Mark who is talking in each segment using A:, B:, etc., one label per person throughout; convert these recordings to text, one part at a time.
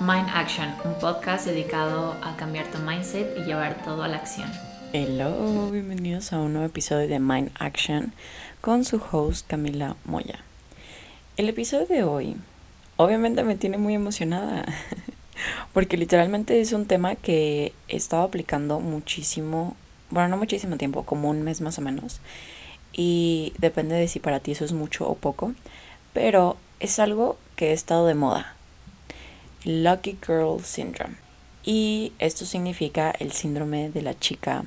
A: Mind Action, un podcast dedicado a cambiar tu mindset y llevar todo a la acción.
B: Hello, bienvenidos a un nuevo episodio de Mind Action con su host Camila Moya. El episodio de hoy obviamente me tiene muy emocionada porque literalmente es un tema que he estado aplicando muchísimo, bueno, no muchísimo tiempo, como un mes más o menos. Y depende de si para ti eso es mucho o poco, pero es algo que he estado de moda Lucky Girl Syndrome. Y esto significa el síndrome de la chica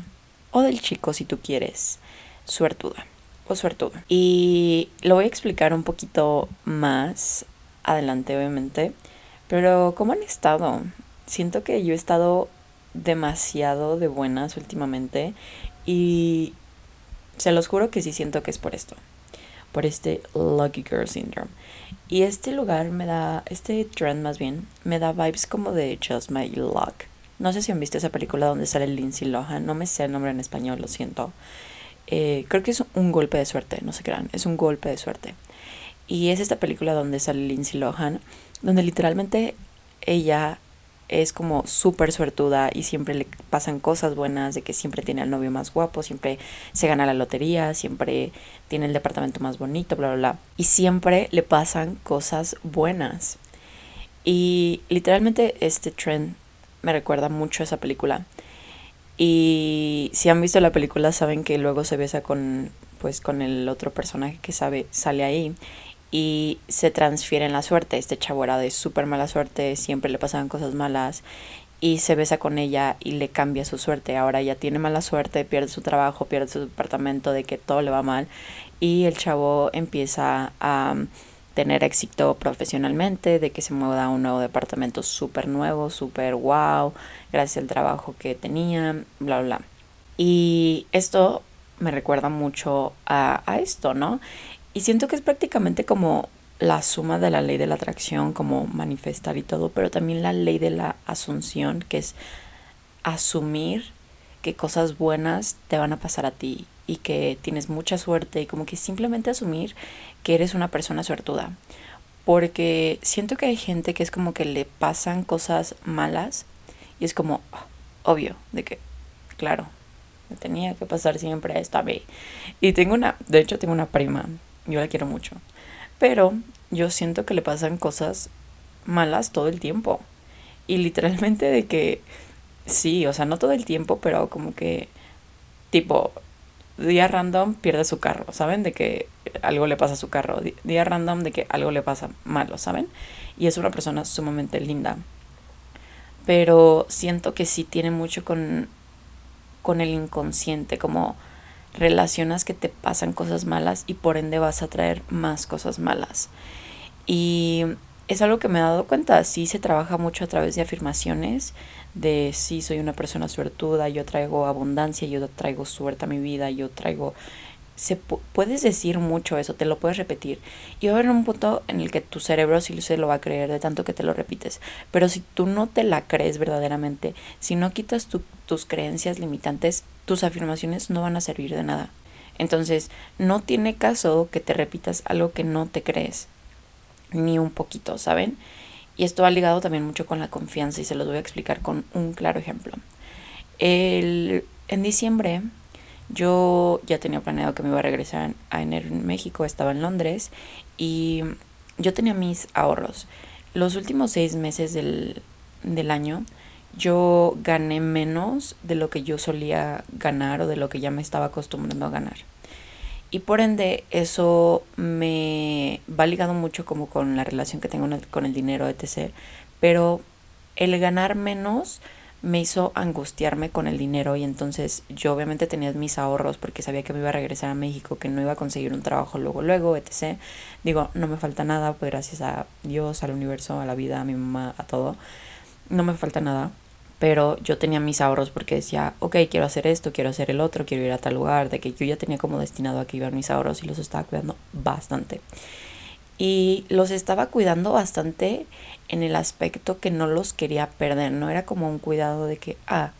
B: o del chico si tú quieres, suertuda o suertuda. Y lo voy a explicar un poquito más adelante, obviamente. Pero ¿cómo han estado? Siento que yo he estado demasiado de buenas últimamente y se los juro que sí siento que es por esto, por este Lucky Girl Syndrome. Y este lugar me da, este trend más bien, me da vibes como de Just My Luck. No sé si han visto esa película donde sale Lindsay Lohan, no me sé el nombre en español, lo siento. Eh, creo que es un golpe de suerte, no se crean, es un golpe de suerte. Y es esta película donde sale Lindsay Lohan, donde literalmente ella es como súper suertuda y siempre le pasan cosas buenas, de que siempre tiene al novio más guapo, siempre se gana la lotería, siempre tiene el departamento más bonito, bla, bla, bla. Y siempre le pasan cosas buenas. Y literalmente este trend me recuerda mucho a esa película. Y si han visto la película saben que luego se besa con pues con el otro personaje que sabe sale ahí y se transfiere en la suerte. Este chavo era de súper mala suerte, siempre le pasaban cosas malas y se besa con ella y le cambia su suerte. Ahora ya tiene mala suerte, pierde su trabajo, pierde su departamento, de que todo le va mal y el chavo empieza a tener éxito profesionalmente, de que se mueva a un nuevo departamento súper nuevo, súper wow, gracias al trabajo que tenía, bla, bla. Y esto me recuerda mucho a, a esto, ¿no? Y siento que es prácticamente como la suma de la ley de la atracción, como manifestar y todo, pero también la ley de la asunción, que es asumir que cosas buenas te van a pasar a ti y que tienes mucha suerte y como que simplemente asumir que eres una persona suertuda. Porque siento que hay gente que es como que le pasan cosas malas y es como ah, obvio de que, claro, me tenía que pasar siempre esta vez. Y tengo una, de hecho tengo una prima yo la quiero mucho. Pero yo siento que le pasan cosas malas todo el tiempo. Y literalmente de que, sí, o sea, no todo el tiempo, pero como que, tipo, día random pierde su carro, ¿saben? De que algo le pasa a su carro. Día random de que algo le pasa malo, ¿saben? Y es una persona sumamente linda. Pero siento que sí tiene mucho con, con el inconsciente, como relacionas que te pasan cosas malas y por ende vas a traer más cosas malas. Y es algo que me he dado cuenta, sí se trabaja mucho a través de afirmaciones, de sí soy una persona suertuda, yo traigo abundancia, yo traigo suerte a mi vida, yo traigo... Se puedes decir mucho eso, te lo puedes repetir. Y va a haber un punto en el que tu cerebro sí se lo va a creer de tanto que te lo repites. Pero si tú no te la crees verdaderamente, si no quitas tus creencias limitantes, tus afirmaciones no van a servir de nada. Entonces, no tiene caso que te repitas algo que no te crees, ni un poquito, ¿saben? Y esto va ligado también mucho con la confianza y se los voy a explicar con un claro ejemplo. El, en diciembre yo ya tenía planeado que me iba a regresar a enero en México, estaba en Londres y yo tenía mis ahorros. Los últimos seis meses del, del año yo gané menos de lo que yo solía ganar o de lo que ya me estaba acostumbrando a ganar. Y por ende eso me va ligado mucho como con la relación que tengo con el dinero, etc. Pero el ganar menos me hizo angustiarme con el dinero y entonces yo obviamente tenía mis ahorros porque sabía que me iba a regresar a México, que no iba a conseguir un trabajo luego, luego, etc. Digo, no me falta nada, pues gracias a Dios, al universo, a la vida, a mi mamá, a todo. No me falta nada pero yo tenía mis ahorros porque decía, ok, quiero hacer esto, quiero hacer el otro, quiero ir a tal lugar, de que yo ya tenía como destinado a que iban mis ahorros y los estaba cuidando bastante. Y los estaba cuidando bastante en el aspecto que no los quería perder, no era como un cuidado de que, ah,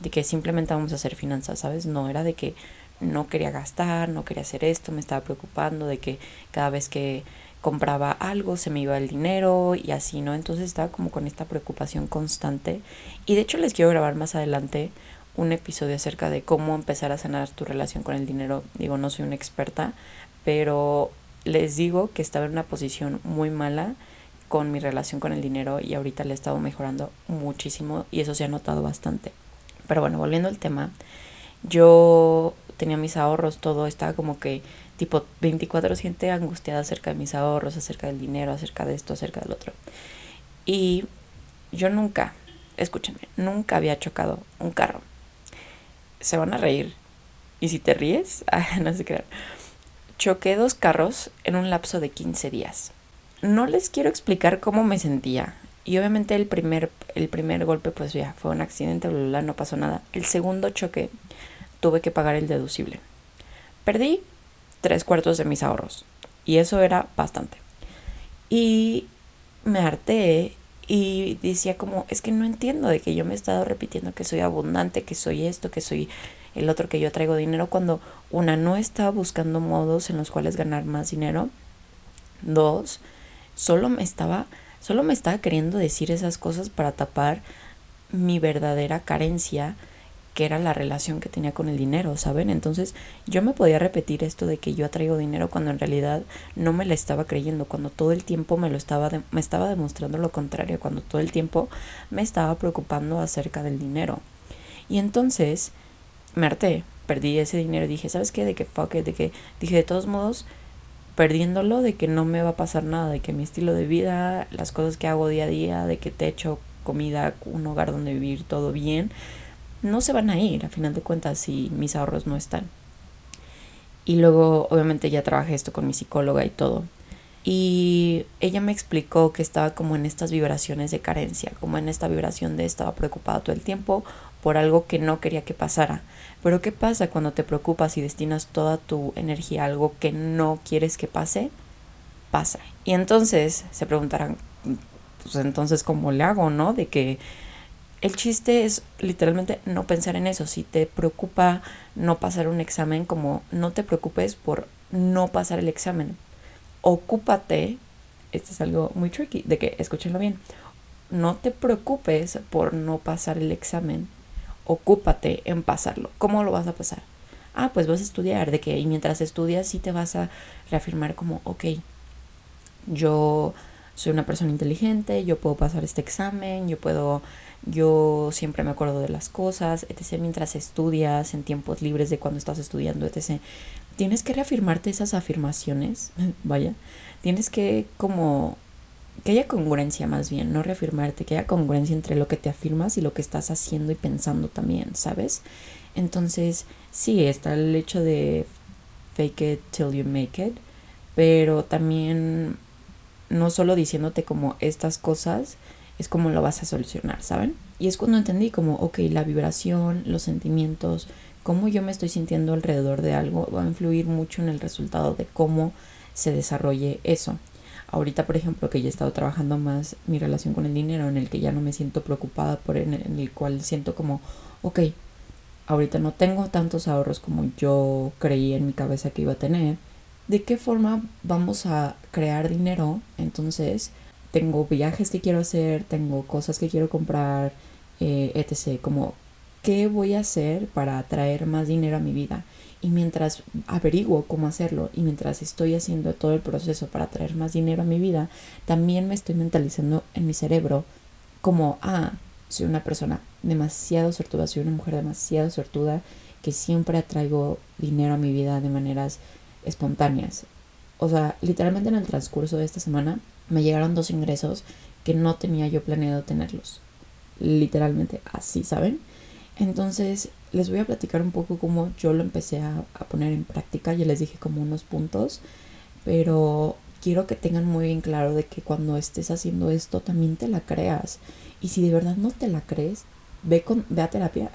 B: de que simplemente vamos a hacer finanzas, ¿sabes? No, era de que no quería gastar, no quería hacer esto, me estaba preocupando de que cada vez que compraba algo, se me iba el dinero y así, ¿no? Entonces estaba como con esta preocupación constante. Y de hecho les quiero grabar más adelante un episodio acerca de cómo empezar a sanar tu relación con el dinero. Digo, no soy una experta, pero les digo que estaba en una posición muy mala con mi relación con el dinero y ahorita le he estado mejorando muchísimo y eso se ha notado bastante. Pero bueno, volviendo al tema, yo tenía mis ahorros, todo estaba como que tipo 24/7 angustiada acerca de mis ahorros, acerca del dinero, acerca de esto, acerca del otro. Y yo nunca, escúchenme, nunca había chocado un carro. Se van a reír. Y si te ríes, no se crean. Choqué dos carros en un lapso de 15 días. No les quiero explicar cómo me sentía. Y obviamente el primer, el primer golpe, pues ya fue un accidente, bla, no pasó nada. El segundo choque, tuve que pagar el deducible. Perdí tres cuartos de mis ahorros. Y eso era bastante. Y me harté y decía como, es que no entiendo de que yo me he estado repitiendo que soy abundante, que soy esto, que soy el otro, que yo traigo dinero, cuando una no estaba buscando modos en los cuales ganar más dinero. Dos, solo me estaba, solo me estaba queriendo decir esas cosas para tapar mi verdadera carencia que era la relación que tenía con el dinero, ¿saben? Entonces yo me podía repetir esto de que yo atraigo dinero cuando en realidad no me la estaba creyendo, cuando todo el tiempo me lo estaba me estaba demostrando lo contrario, cuando todo el tiempo me estaba preocupando acerca del dinero. Y entonces me harté, perdí ese dinero, dije, ¿sabes qué? De que fuck it, de que dije de todos modos perdiéndolo de que no me va a pasar nada, de que mi estilo de vida, las cosas que hago día a día, de que techo, comida, un hogar donde vivir, todo bien, no se van a ir, a final de cuentas, si mis ahorros no están. Y luego, obviamente, ya trabajé esto con mi psicóloga y todo. Y ella me explicó que estaba como en estas vibraciones de carencia, como en esta vibración de estaba preocupada todo el tiempo por algo que no quería que pasara. Pero ¿qué pasa cuando te preocupas y destinas toda tu energía a algo que no quieres que pase? Pasa. Y entonces se preguntarán, pues entonces ¿cómo le hago, no? De que el chiste es literalmente no pensar en eso. Si te preocupa no pasar un examen, como no te preocupes por no pasar el examen. Ocúpate, esto es algo muy tricky, de que escúchenlo bien. No te preocupes por no pasar el examen. Ocúpate en pasarlo. ¿Cómo lo vas a pasar? Ah, pues vas a estudiar, de que y mientras estudias sí te vas a reafirmar como, ok, yo soy una persona inteligente, yo puedo pasar este examen, yo puedo yo siempre me acuerdo de las cosas, etc. Mientras estudias, en tiempos libres de cuando estás estudiando, etc. Tienes que reafirmarte esas afirmaciones, vaya. Tienes que como que haya congruencia más bien, no reafirmarte, que haya congruencia entre lo que te afirmas y lo que estás haciendo y pensando también, ¿sabes? Entonces, sí, está el hecho de fake it till you make it, pero también no solo diciéndote como estas cosas, es como lo vas a solucionar, ¿saben? Y es cuando entendí como, ok, la vibración, los sentimientos, cómo yo me estoy sintiendo alrededor de algo va a influir mucho en el resultado de cómo se desarrolle eso. Ahorita, por ejemplo, que ya he estado trabajando más mi relación con el dinero, en el que ya no me siento preocupada por en el cual siento como, ok, ahorita no tengo tantos ahorros como yo creí en mi cabeza que iba a tener. ¿De qué forma vamos a crear dinero? Entonces, tengo viajes que quiero hacer, tengo cosas que quiero comprar, eh, etc. Como, ¿qué voy a hacer para atraer más dinero a mi vida? Y mientras averiguo cómo hacerlo y mientras estoy haciendo todo el proceso para atraer más dinero a mi vida, también me estoy mentalizando en mi cerebro como, ah, soy una persona demasiado sortuda, soy una mujer demasiado sortuda que siempre atraigo dinero a mi vida de maneras espontáneas. O sea, literalmente en el transcurso de esta semana me llegaron dos ingresos que no tenía yo planeado tenerlos. Literalmente así, ¿saben? Entonces les voy a platicar un poco cómo yo lo empecé a, poner en práctica. Ya les dije como unos puntos, pero quiero que tengan muy bien claro de que cuando estés haciendo esto también te la creas. Y si de verdad no te la crees, ve, con, ve a terapia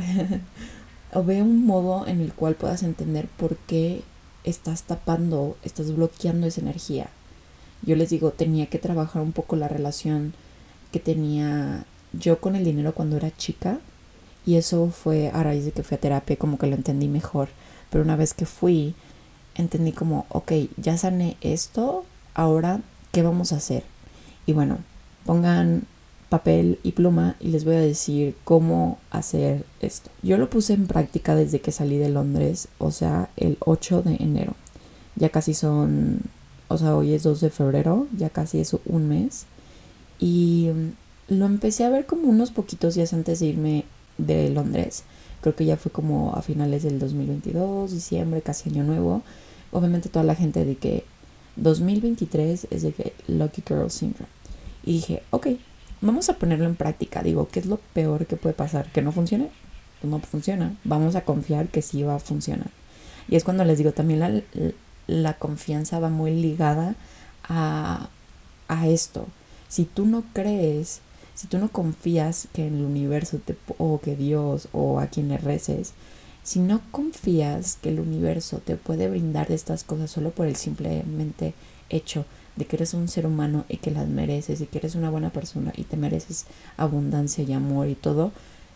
B: o ve un modo en el cual puedas entender por qué estás tapando, estás bloqueando esa energía yo les digo, tenía que trabajar un poco la relación que tenía yo con el dinero cuando era chica. Y eso fue a raíz de que fui a terapia, como que lo entendí mejor. Pero una vez que fui, entendí como, ok, ya sané esto, ahora ¿qué vamos a hacer? Y bueno, pongan papel y pluma y les voy a decir cómo hacer esto. Yo lo puse en práctica desde que salí de Londres, o sea, el 8 de enero. Ya casi son, o sea, hoy es 2 de febrero, ya casi es un mes. Y lo empecé a ver como unos poquitos días antes de irme de Londres. Creo que ya fue como a finales del 2022, diciembre, casi año nuevo. Obviamente toda la gente de que 2023 es de que Lucky Girl Syndrome. Y dije, ok, vamos a ponerlo en práctica. Digo, ¿qué es lo peor que puede pasar? ¿Que no funcione? Pues no funciona. Vamos a confiar que sí va a funcionar. Y es cuando les digo, también la, la confianza va muy ligada a, a esto. Si tú no crees si tú no confías que en el universo te, o que Dios o a quien le reces, si no confías que el universo te puede brindar estas cosas solo por el simplemente hecho de que eres un ser humano y que las mereces y que eres una buena persona y te mereces abundancia y amor y todo,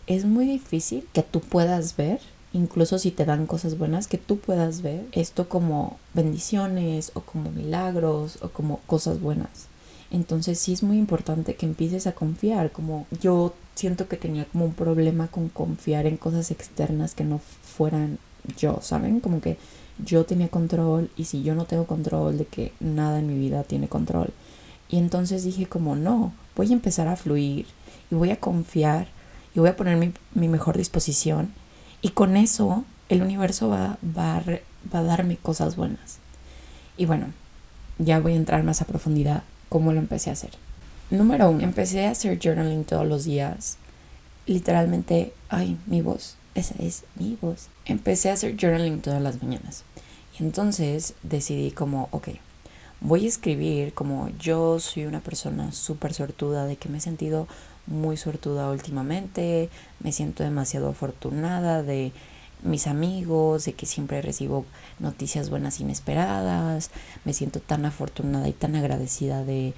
B: es muy difícil que tú puedas ver, incluso si te dan cosas buenas, que tú puedas ver esto como bendiciones o como milagros o como cosas buenas. Entonces sí es muy importante que empieces a confiar, como yo siento que tenía como un problema con confiar en cosas externas que no fueran yo, ¿saben? Como que yo tenía control y si yo no tengo control de que nada en mi vida tiene control. Y entonces dije como no, voy a empezar a fluir y voy a confiar y voy a poner mi, mi mejor disposición y con eso el universo va, va, va a darme cosas buenas. Y bueno, ya voy a entrar más a profundidad cómo lo empecé a hacer. Número uno, empecé a hacer journaling todos los días. Literalmente, ay, mi voz, esa es mi voz. Empecé a hacer journaling todas las mañanas. Y entonces decidí como, ok, voy a escribir como yo soy una persona súper sortuda, de que me he sentido muy sortuda últimamente, me siento demasiado afortunada de mis amigos, de que siempre recibo noticias buenas inesperadas, me siento tan afortunada y tan agradecida de,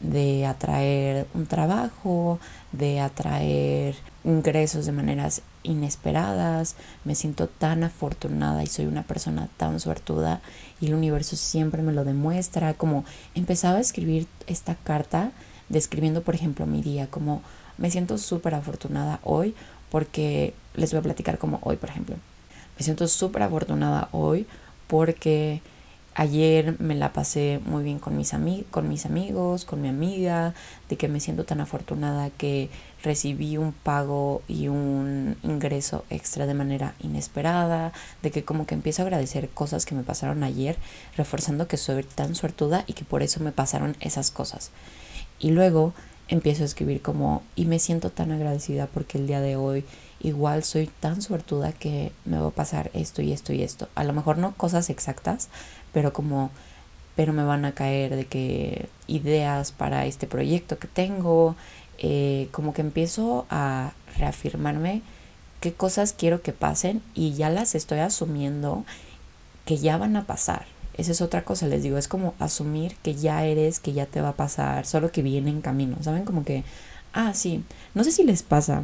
B: de atraer un trabajo, de atraer ingresos de maneras inesperadas, me siento tan afortunada y soy una persona tan suertuda y el universo siempre me lo demuestra, como empezaba a escribir esta carta describiendo por ejemplo mi día, como me siento súper afortunada hoy porque les voy a platicar como hoy, por ejemplo. Me siento súper afortunada hoy porque ayer me la pasé muy bien con mis, con mis amigos, con mi amiga, de que me siento tan afortunada que recibí un pago y un ingreso extra de manera inesperada, de que como que empiezo a agradecer cosas que me pasaron ayer, reforzando que soy tan suertuda y que por eso me pasaron esas cosas. Y luego empiezo a escribir como, y me siento tan agradecida porque el día de hoy igual soy tan suertuda que me va a pasar esto y esto y esto. A lo mejor no cosas exactas, pero como, pero me van a caer de que ideas para este proyecto que tengo, eh, como que empiezo a reafirmarme qué cosas quiero que pasen y ya las estoy asumiendo que ya van a pasar. Esa es otra cosa, les digo, es como asumir que ya eres, que ya te va a pasar, solo que viene en camino, ¿saben? Como que, ah, sí, no sé si les pasa,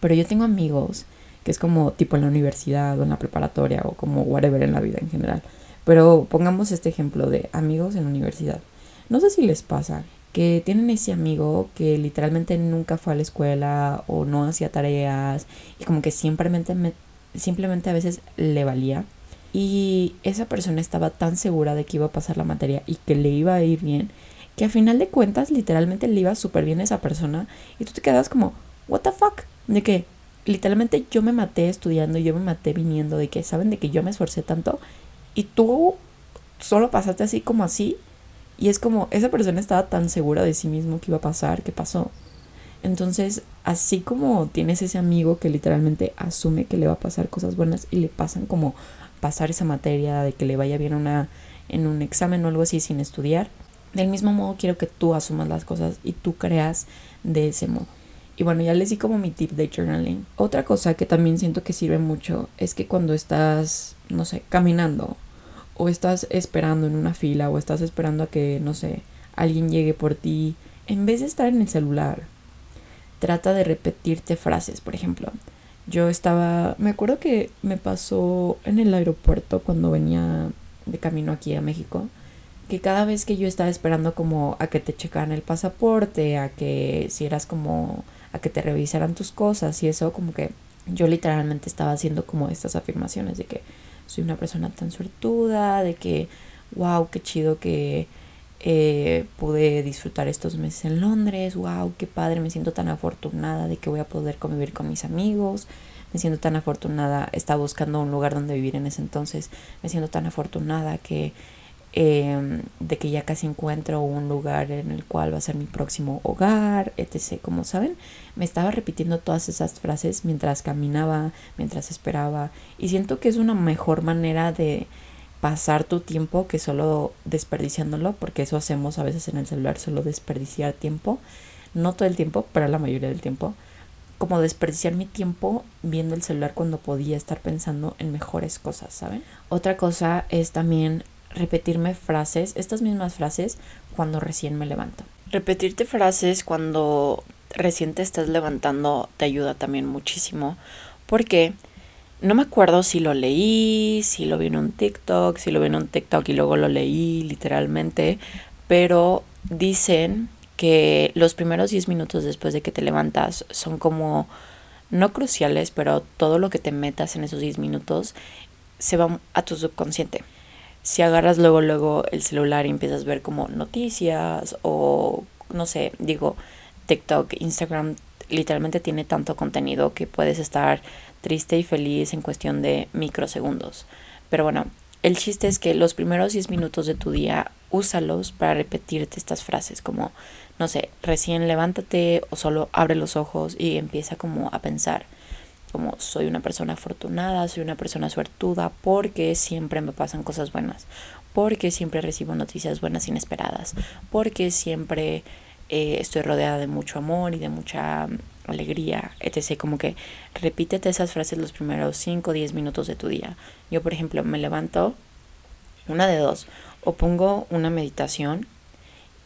B: pero yo tengo amigos que es como tipo en la universidad o en la preparatoria o como whatever en la vida en general. Pero pongamos este ejemplo de amigos en la universidad. No sé si les pasa que tienen ese amigo que literalmente nunca fue a la escuela o no hacía tareas y como que simplemente, simplemente a veces le valía y esa persona estaba tan segura de que iba a pasar la materia y que le iba a ir bien, que a final de cuentas literalmente le iba súper bien a esa persona y tú te quedas como, what the fuck, de que literalmente yo me maté estudiando, yo me maté viniendo, de que saben de que yo me esforcé tanto y tú solo pasaste así como así y es como esa persona estaba tan segura de sí mismo que iba a pasar, que pasó. Entonces, así como tienes ese amigo que literalmente asume que le va a pasar cosas buenas y le pasan como pasar esa materia, de que le vaya bien en un examen o algo así sin estudiar. Del mismo modo quiero que tú asumas las cosas y tú creas de ese modo. Y bueno, ya les di como mi tip de journaling. Otra cosa que también siento que sirve mucho es que cuando estás, no sé, caminando o estás esperando en una fila o estás esperando a que, no sé, alguien llegue por ti, en vez de estar en el celular, trata de repetirte frases, por ejemplo. Yo estaba, me acuerdo que me pasó en el aeropuerto cuando venía de camino aquí a México, que cada vez que yo estaba esperando como a que te checaran el pasaporte, a que si eras como a que te revisaran tus cosas y eso como que yo literalmente estaba haciendo como estas afirmaciones de que soy una persona tan suertuda, de que wow, qué chido que eh, pude disfrutar estos meses en Londres, wow, qué padre, me siento tan afortunada de que voy a poder convivir con mis amigos, me siento tan afortunada, estaba buscando un lugar donde vivir en ese entonces, me siento tan afortunada que Em, de que ya casi encuentro un lugar en el cual va a ser mi próximo hogar, etc. Como saben, me estaba repitiendo todas esas frases mientras caminaba, mientras esperaba, y siento que es una mejor manera de pasar tu tiempo que solo desperdiciándolo, porque eso hacemos a veces en el celular, solo desperdiciar tiempo, no todo el tiempo, pero la mayoría del tiempo, como desperdiciar mi tiempo viendo el celular cuando podía estar pensando en mejores cosas, ¿saben? Otra cosa es también repetirme frases, estas mismas frases, cuando recién me levanto. Repetirte frases cuando recién te estás levantando te ayuda también muchísimo porque no me acuerdo si lo leí, si lo vi en un TikTok, si lo vi en un TikTok y luego lo leí literalmente, pero dicen que los primeros 10 minutos después de que te levantas son como no cruciales, pero todo lo que te metas en esos 10 minutos se va a tu subconsciente. Si agarras luego luego el celular y empiezas a ver como noticias o no sé, digo, TikTok, Instagram literalmente tiene tanto contenido que puedes estar triste y feliz en cuestión de microsegundos. Pero bueno, el chiste es que los primeros 10 minutos de tu día úsalos para repetirte estas frases como, no sé, recién levántate o solo abre los ojos y empieza como a pensar como soy una persona afortunada, soy una persona suertuda, porque siempre me pasan cosas buenas, porque siempre recibo noticias buenas inesperadas, porque siempre eh, estoy rodeada de mucho amor y de mucha alegría, etc. Como que repítete esas frases los primeros 5 o 10 minutos de tu día. Yo, por ejemplo, me levanto, una de dos, o pongo una meditación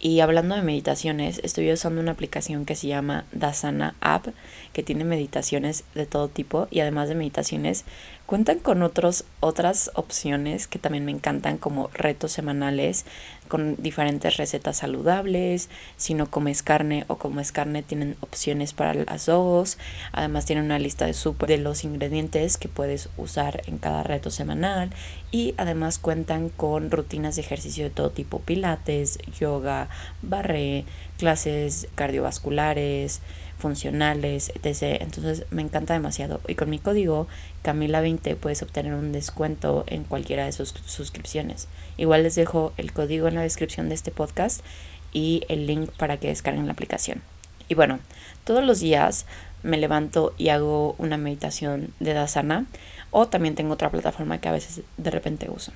B: y hablando de meditaciones, estoy usando una aplicación que se llama Dasana App, que tiene meditaciones de todo tipo y además de meditaciones, cuentan con otros, otras opciones que también me encantan como retos semanales con diferentes recetas saludables, si no comes carne o comes carne tienen opciones para las dos, además tienen una lista de super de los ingredientes que puedes usar en cada reto semanal. Y además cuentan con rutinas de ejercicio de todo tipo, pilates, yoga, barre, clases cardiovasculares, funcionales, etc. Entonces me encanta demasiado. Y con mi código Camila20 puedes obtener un descuento en cualquiera de sus suscripciones. Igual les dejo el código en la descripción de este podcast y el link para que descarguen la aplicación. Y bueno, todos los días me levanto y hago una meditación de Dasana o también tengo otra plataforma que a veces de repente uso.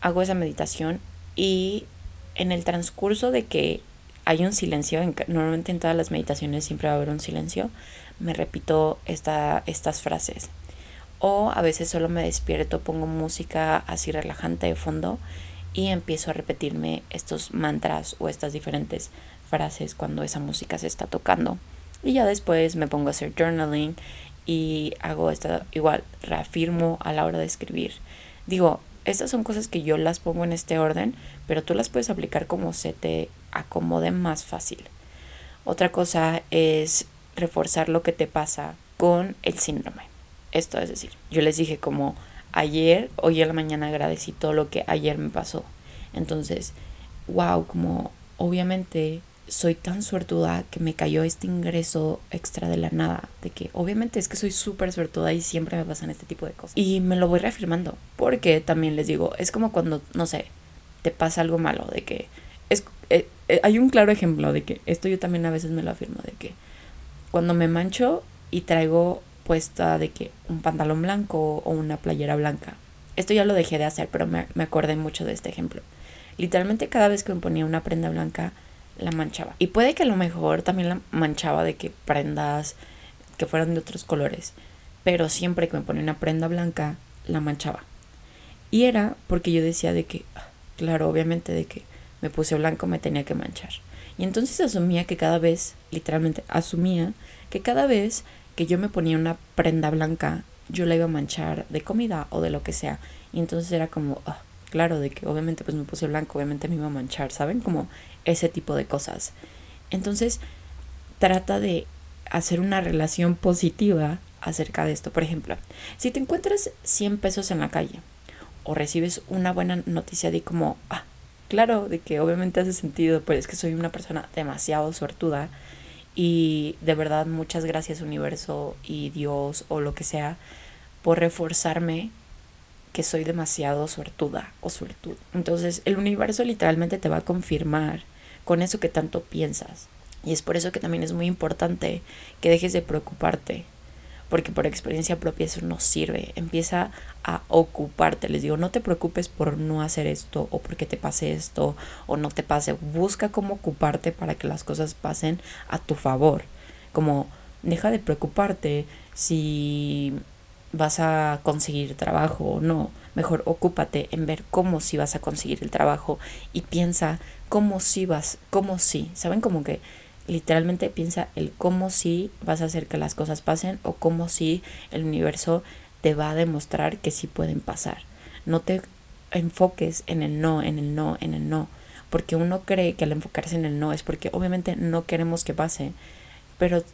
B: Hago esa meditación y en el transcurso de que hay un silencio, normalmente en todas las meditaciones siempre va a haber un silencio, me repito esta, estas frases. O a veces solo me despierto, pongo música así relajante de fondo y empiezo a repetirme estos mantras o estas diferentes frases cuando esa música se está tocando. Y ya después me pongo a hacer journaling y hago esta igual, reafirmo a la hora de escribir. Digo, estas son cosas que yo las pongo en este orden, pero tú las puedes aplicar como se te acomode más fácil. Otra cosa es reforzar lo que te pasa con el síndrome. Esto es decir, yo les dije como ayer, hoy en la mañana agradecí todo lo que ayer me pasó. Entonces, wow, como obviamente soy tan suertuda que me cayó este ingreso extra de la nada, de que obviamente es que soy súper suertuda y siempre me pasan este tipo de cosas. Y me lo voy reafirmando, porque también les digo, es como cuando, no sé, te pasa algo malo, de que es, eh, eh, hay un claro ejemplo de que esto yo también a veces me lo afirmo, de que cuando me mancho y traigo puesta de que un pantalón blanco o una playera blanca, esto ya lo dejé de hacer, pero me, me acordé mucho de este ejemplo. Literalmente cada vez que me ponía una prenda blanca, la manchaba. Y puede que a lo mejor también la manchaba de que prendas que fueran de otros colores. Pero siempre que me ponía una prenda blanca, la manchaba. Y era porque yo decía de que, ah, claro, obviamente de que me puse blanco me tenía que manchar. Y entonces asumía que cada vez, literalmente asumía que cada vez que yo me ponía una prenda blanca, yo la iba a manchar de comida o de lo que sea. Y entonces era como, ah, claro, de que obviamente pues me puse blanco, obviamente me iba a manchar, ¿saben? Como ese tipo de cosas. Entonces, trata de hacer una relación positiva acerca de esto. Por ejemplo, si te encuentras 100 pesos en la calle o recibes una buena noticia de como, ah, claro, de que obviamente hace sentido, pero es que soy una persona demasiado suertuda y de verdad muchas gracias universo y Dios o lo que sea por reforzarme que soy demasiado suertuda o suertudo. Entonces el universo literalmente te va a confirmar con eso que tanto piensas. Y es por eso que también es muy importante que dejes de preocuparte porque por experiencia propia eso no sirve. Empieza a ocuparte. Les digo, no te preocupes por no hacer esto o porque te pase esto o no te pase. Busca cómo ocuparte para que las cosas pasen a tu favor. Como deja de preocuparte si vas a conseguir trabajo o no. Mejor ocúpate en ver cómo si vas a conseguir el trabajo y piensa cómo si vas, cómo si. ¿Saben? Como que literalmente piensa el cómo si vas a hacer que las cosas pasen o cómo si el universo te va a demostrar que sí pueden pasar. No te enfoques en el no, en el no, en el no, porque uno cree que al enfocarse en el no es porque obviamente no queremos que pase, pero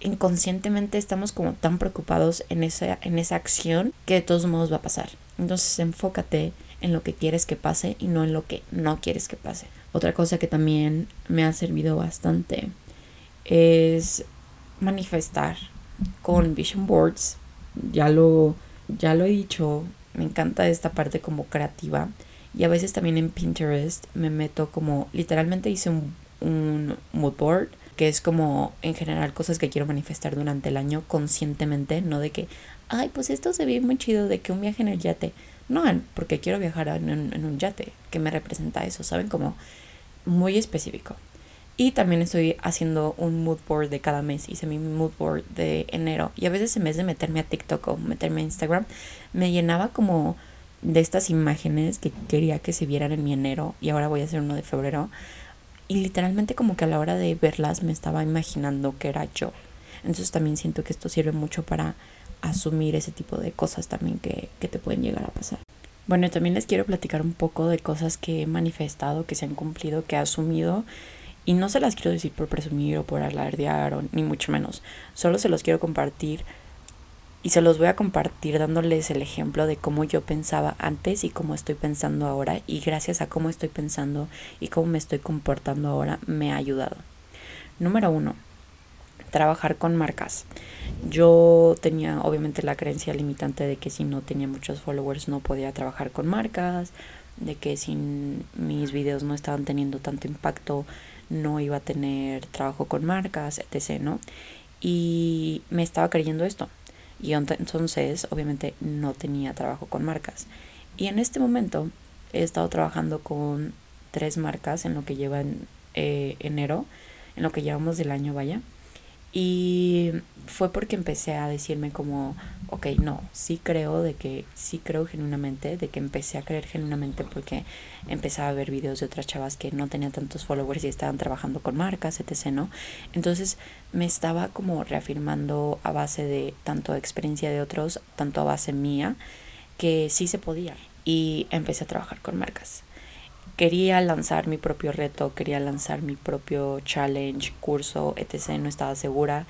B: inconscientemente estamos como tan preocupados en esa, en esa acción que de todos modos va a pasar. Entonces enfócate en lo que quieres que pase y no en lo que no quieres que pase. Otra cosa que también me ha servido bastante es manifestar con vision boards. Ya lo, ya lo he dicho, me encanta esta parte como creativa. Y a veces también en Pinterest me meto como, literalmente hice un, un mood board, que es como en general cosas que quiero manifestar durante el año conscientemente, no de que, ay, pues esto se ve muy chido, de que un viaje en el yate. No, porque quiero viajar en un, yate, que me representa eso, ¿saben? Como muy específico. Y también estoy haciendo un mood board de cada mes. Hice mi mood board de enero. Y a veces en vez de meterme a TikTok o meterme a Instagram, me llenaba como de estas imágenes que quería que se vieran en mi enero. Y ahora voy a hacer uno de febrero. Y literalmente como que a la hora de verlas me estaba imaginando que era yo. Entonces también siento que esto sirve mucho para asumir ese tipo de cosas también que, que te pueden llegar a pasar. Bueno, también les quiero platicar un poco de cosas que he manifestado, que se han cumplido, que he asumido. Y no se las quiero decir por presumir o por alardear, ni mucho menos. Solo se los quiero compartir y se los voy a compartir dándoles el ejemplo de cómo yo pensaba antes y cómo estoy pensando ahora. Y gracias a cómo estoy pensando y cómo me estoy comportando ahora, me ha ayudado. Número uno, trabajar con marcas. Yo tenía obviamente la creencia limitante de que si no tenía muchos followers no podía trabajar con marcas, de que si mis videos no estaban teniendo tanto impacto no iba a tener trabajo con marcas, etc. ¿no? Y me estaba creyendo esto. Y entonces obviamente no tenía trabajo con marcas. Y en este momento he estado trabajando con tres marcas en lo que lleva en eh, enero, en lo que llevamos del año, vaya. Y fue porque empecé a decirme como, ok, no, sí creo de que, sí creo genuinamente, de que empecé a creer genuinamente porque empezaba a ver videos de otras chavas que no tenían tantos followers y estaban trabajando con marcas, etc., ¿no? Entonces me estaba como reafirmando a base de tanto experiencia de otros, tanto a base mía, que sí se podía. Y empecé a trabajar con marcas quería lanzar mi propio reto, quería lanzar mi propio challenge, curso, etc. No estaba segura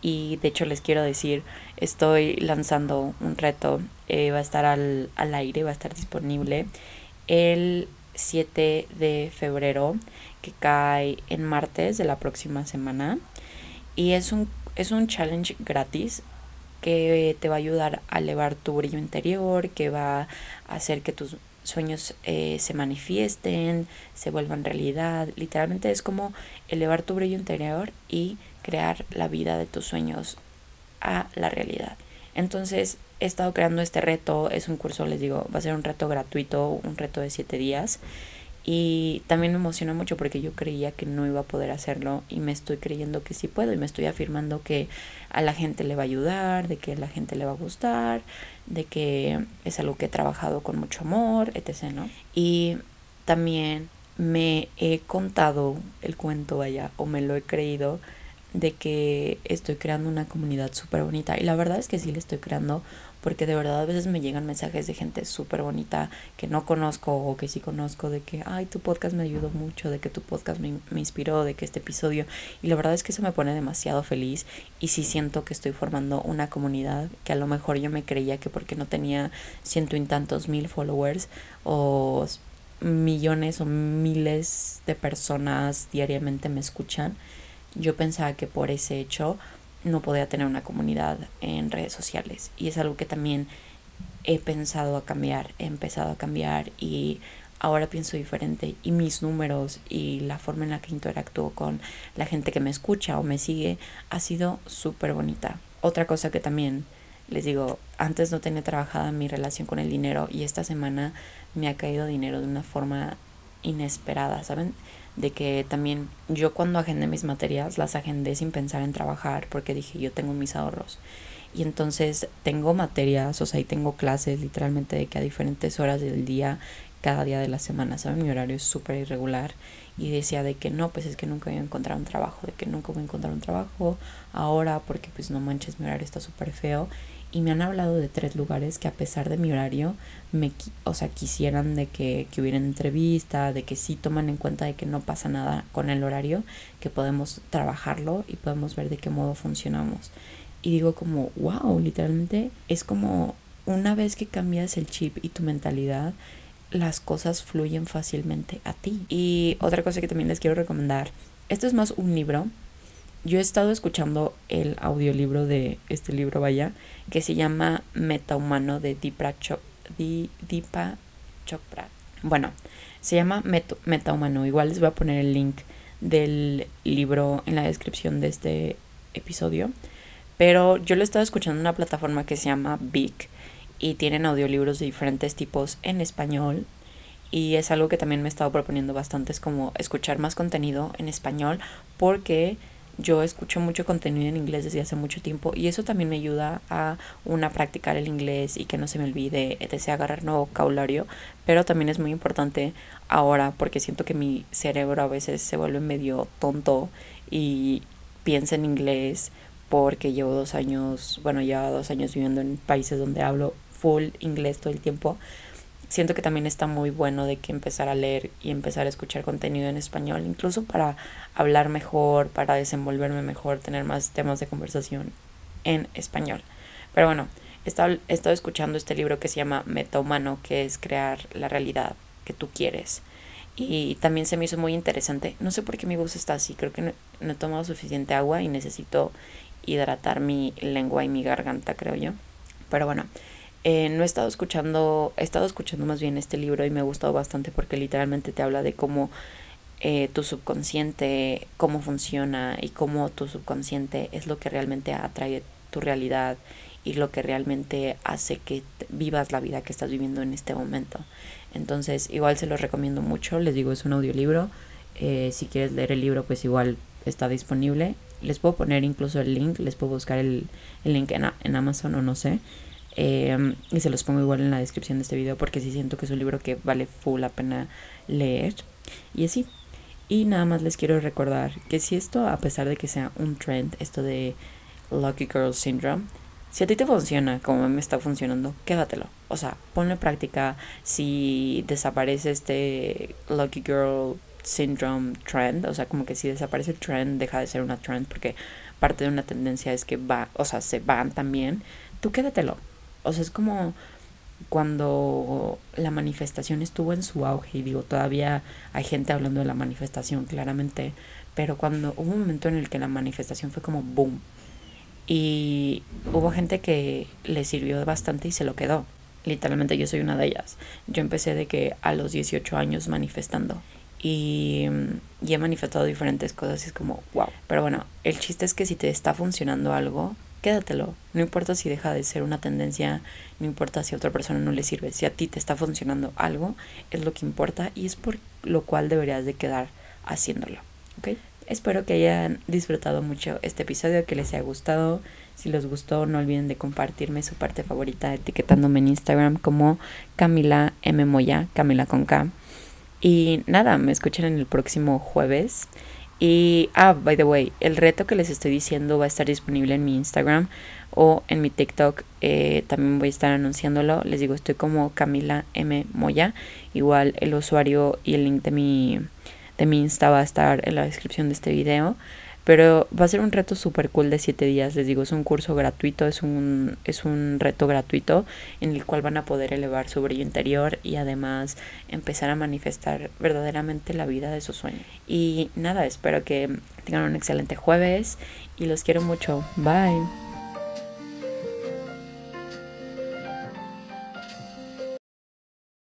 B: y de hecho les quiero decir, estoy lanzando un reto, eh, va a estar al, al aire, va a estar disponible el 7 de febrero que cae en martes de la próxima semana y es un, es un challenge gratis que te va a ayudar a elevar tu brillo interior, que va a hacer que tus sueños eh, se manifiesten, se vuelvan realidad. Literalmente es como elevar tu brillo interior y crear la vida de tus sueños a la realidad. Entonces he estado creando este reto, es un curso, les digo, va a ser un reto gratuito, un reto de siete días. Y también me emociona mucho porque yo creía que no iba a poder hacerlo y me estoy creyendo que sí puedo y me estoy afirmando que a la gente le va a ayudar, de que a la gente le va a gustar, de que es algo que he trabajado con mucho amor, etc. ¿no? Y también me he contado el cuento allá o me lo he creído de que estoy creando una comunidad súper bonita. Y la verdad es que sí la estoy creando porque de verdad a veces me llegan mensajes de gente súper bonita que no conozco o que sí conozco de que, ay, tu podcast me ayudó mucho, de que tu podcast me, me inspiró, de que este episodio. Y la verdad es que eso me pone demasiado feliz y sí siento que estoy formando una comunidad que a lo mejor yo me creía que porque no tenía ciento y tantos mil followers o millones o miles de personas diariamente me escuchan yo pensaba que por ese hecho no podía tener una comunidad en redes sociales y es algo que también he pensado a cambiar, he empezado a cambiar y ahora pienso diferente y mis números y la forma en la que interactúo con la gente que me escucha o me sigue ha sido súper bonita. Otra cosa que también les digo, antes no tenía trabajada mi relación con el dinero y esta semana me ha caído dinero de una forma inesperada, ¿saben? De que también yo cuando agendé mis materias las agendé sin pensar en trabajar porque dije yo tengo mis ahorros. Y entonces tengo materias, o sea, y tengo clases literalmente de que a diferentes horas del día, cada día de la semana, ¿saben? Mi horario es súper irregular. Y decía de que no, pues es que nunca voy a encontrar un trabajo, de que nunca voy a encontrar un trabajo ahora porque pues no manches, mi horario está súper feo y me han hablado de tres lugares que a pesar de mi horario, me, o sea, quisieran de que, que hubiera entrevista, de que sí toman en cuenta de que no pasa nada con el horario, que podemos trabajarlo y podemos ver de qué modo funcionamos. Y digo como, wow, literalmente es como una vez que cambias el chip y tu mentalidad, las cosas fluyen fácilmente a ti. Y otra cosa que también les quiero recomendar, esto es más un libro, yo he estado escuchando el audiolibro de este libro, vaya, que se llama Metahumano de Deepa, Chopra. Bueno, se llama Metahumano. Igual les voy a poner el link del libro en la descripción de este episodio. Pero yo lo he estado escuchando en una plataforma que se llama Big y tienen audiolibros de diferentes tipos en español. Y es algo que también me he estado proponiendo bastante, es como escuchar más contenido en español porque yo escucho mucho contenido en inglés desde hace mucho tiempo y eso también me ayuda a una practicar el inglés y que no se me olvide, desea agarrar nuevo vocabulario, pero también es muy importante ahora porque siento que mi cerebro a veces se vuelve medio tonto y piensa en inglés porque llevo dos años, bueno, llevo dos años viviendo en países donde hablo full inglés todo el tiempo siento que también está muy bueno de que empezar a leer y empezar a escuchar contenido en español, incluso para hablar mejor, para desenvolverme mejor, tener más temas de conversación en español. Pero bueno, he estado, escuchando este libro que se llama Meta Humano, que es crear la realidad que tú quieres. Y también se me hizo muy interesante. No sé por qué mi voz está así, creo que no, no he tomado suficiente agua y necesito hidratar mi lengua y mi garganta, creo yo. Pero bueno, eh, no he estado escuchando, he estado escuchando más bien este libro y me ha gustado bastante porque literalmente te habla de cómo eh, tu subconsciente, cómo funciona y cómo tu subconsciente es lo que realmente atrae tu realidad y lo que realmente hace que vivas la vida que estás viviendo en este momento. Entonces, igual se los recomiendo mucho, les digo, es un audiolibro. Eh, si quieres leer el libro, pues igual está disponible. Les puedo poner incluso el link, les puedo buscar el, el link en, en Amazon o no sé. Em, y se los pongo igual en la descripción de este video porque sí siento que es un libro que vale full la pena leer. Y así. Y nada más les quiero recordar que si esto, a pesar de que sea un trend, esto de Lucky Girl Syndrome, si a ti te funciona como me está funcionando, quédatelo. O sea, ponle práctica. Si desaparece este Lucky Girl Syndrome trend, o sea, como que si desaparece el trend, deja de ser una trend porque parte de una tendencia es que va, o sea, se van también, tú quédatelo. O sea, es como cuando la manifestación estuvo en su auge y digo, todavía hay gente hablando de la manifestación, claramente, pero cuando hubo un momento en el que la manifestación fue como boom y hubo gente que le sirvió bastante y se lo quedó. Literalmente yo soy una de ellas. Yo empecé de que a los 18 años manifestando y, y he manifestado diferentes cosas y es como wow. Pero bueno, el chiste es que si te está funcionando algo, quédatelo. No importa si deja de ser una tendencia, no importa si a otra persona no le sirve. Si a ti te está funcionando algo, es lo que importa y es por lo cual deberías de quedar haciéndolo. Espero que hayan disfrutado mucho este episodio, que les haya gustado. Si les gustó, no olviden de compartirme su parte favorita etiquetándome en Instagram como Camila M. Moya, Camila con. Y nada, me escuchan el próximo jueves Y, ah, by the way, el reto que les estoy diciendo va a estar disponible en mi Instagram o en mi TikTok. Eh, también voy a estar anunciándolo. Les digo, estoy como Camila M. Moya. Igual el usuario y el link de mi, de mi Insta va a estar en la descripción de este video. Pero va a ser un reto súper cool de 7 días. Les digo, es un curso gratuito, es un, es un reto gratuito en el cual van a poder elevar su brillo interior y además empezar a manifestar verdaderamente la vida de sus sueños. Y nada, espero que tengan un excelente jueves y los quiero mucho. Bye.